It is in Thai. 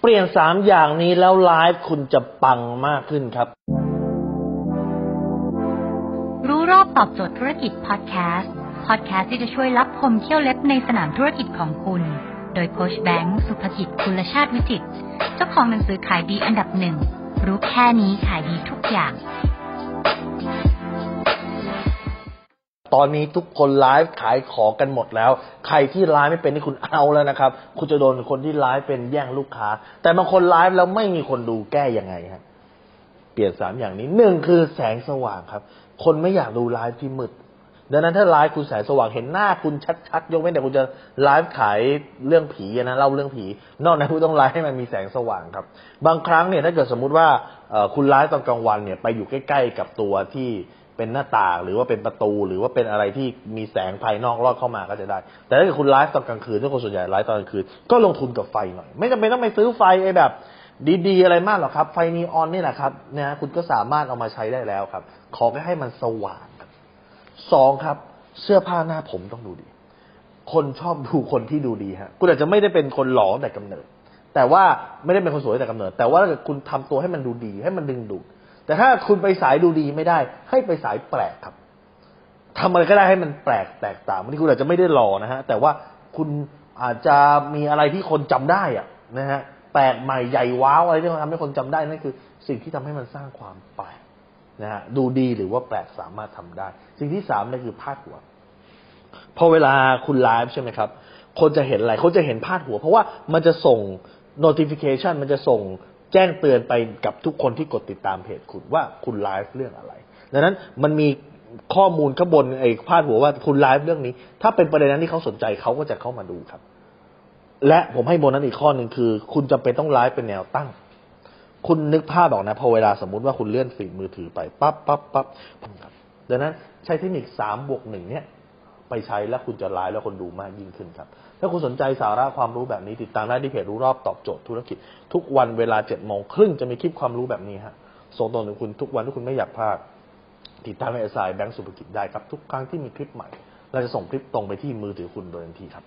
เปลี่ยนสามอย่างนี้แล้วไลฟ์คุณจะปังมากขึ้นครับ รู้รอบตอบโจทย์ธุรกิจพอดแคสต์พอดแคสต์ที่จะช่วยรับพมเที่ยวเล็บในสนามธุรกิจของคุณ โดยโคชแบงค์สุภกิจคุณชาติวิจิตเจ้าของหนังสือขายดีอันดับหนึ่งรู้แค่นี้ขายดีทุกอย่าง ตอนนี้ทุกคนไลฟ์ขายของกันหมดแล้ว ใครที่ไลฟ์ไม่เป็นนี่คุณเอาแล้วนะครับ คุณจะโดนคนที่ไลฟ์เป็นแย่งลูกค้า แต่บางคนไลฟ์แล้วไม่มีคนดูแก้ยังไงฮะเปลี่ยนสามอย่างนี้หนึ่งคือแสงสว่างครับ คนไม่อยากดูไลฟ์ที่มืดดังนั้นถ้าไลฟ์คุณแสงสว่างเห็นหน้าคุณชัดๆยกเว้นแต่คุณจะไลฟ์ขายเรื่องผีนะเล่าเรื่องผี นอกนั้นคุณต้องไลฟ์ให้มันมีแสงสว่างครับ บางครั้งเนี่ยถ้าเกิดสมมุติว่าคุณไลฟ์ตอนกลางวันเนี่ยไปอยู่ใกล้ ๆ กับตัวที่ เป็นหน้าต่างหรือว่าเป็นประตู หรือว่าเป็นอะไรที่มีแสงภายนอกลอดเข้ามาก็จะได้ แต่ถ้าเกิดคุณไลฟ์ตอนกลางคืนทุกคนส่วนใหญ่ไลฟ์ตอนกลางคืนก็ลงทุนกับไฟหน่อย ไม่จำเป็นต้องไปซื้อไฟไอ้แบบ ดีๆอะไรมากหรอกครับ ไฟนีออนนี่แหละครับนะคุณก็สามารถเอามาใช้ได้แล้วครับ ขอแค่ให้มันสว่างสองครับ เสื้อผ้าหน้าผมต้องดูดี คนชอบดูคนที่ดูดีฮะคุณอาจจะไม่ได้เป็นคนหล่อแต่กำเนิด แต่ว่าไม่ได้เป็นคนสวยแต่กำเนิด แต่ว่าถ้าเกิดคุณทำตัวให้มันดูดีให้มันดึงดูด แต่ถ้าคุณไปสายดูดีไม่ได้ ให้ไปสายแปลกครับทำอะไรก็ได้ให้มันแปลกแตกต่างบางทีคุณอาจจะไม่ได้หล่อนะฮะ แต่ว่าคุณอาจจะมีอะไรที่คนจำได้อะนะฮะแปลกใหม่ใหญ่ว้าวอะไรที่ทำให้คนจำได้นั่นคือ สิ่งที่ทำให้มันสร้างความแปลกนะฮะดูดีหรือว่าแปลกสามารถทำได้ สิ่งที่สามนั่นคือพาดหัวพอเวลาคุณไลฟ์ใช่ไหมครับ คนจะเห็นอะไร คนจะเห็นพาดหัว เพราะว่ามันจะส่ง notification มันจะส่ง แจ้งเตือนไปกับทุกคนที่กดติดตามเพจคุณว่าคุณไลฟ์เรื่องอะไร ดังนั้นมันมีข้อมูลข้างบนไอ้พาดหัวว่าคุณไลฟ์เรื่องนี้ ถ้าเป็นประเด็นนั้นที่เขาสนใจเขาก็จะเข้ามาดูครับ และผมให้โบนัสอีกข้อหนึ่งคือ คุณจำเป็นต้องไลฟ์เป็นแนวตั้ง คุณนึกภาพออกนะพอเวลาสมมุติว่าคุณเลื่อนฟีมือถือไปปั๊บปั๊บปั๊บดังนั้นใช้เทคนิคสามบวกหนึ่งเนี่ย ไปใช้แล้วคุณจะไลฟ์แล้วคนดูมากยิ่งขึ้นครับ ถ้าคุณสนใจสาระความรู้แบบนี้ติดตามได้ที่เพจรู้รอบตอบโจทย์ธุรกิจ ทุกวันเวลาเจ็ดโมงครึ่งจะมีคลิปความรู้แบบนี้ฮะส่งตรงถึงคุณทุกวันที่คุณไม่อยากพลาดติดตามในสายแบงก์สุภกิจได้ครับทุกครั้งที่มีคลิปใหม่เราจะส่งคลิปตรงไปที่มือถือคุณโดยทันทีครับ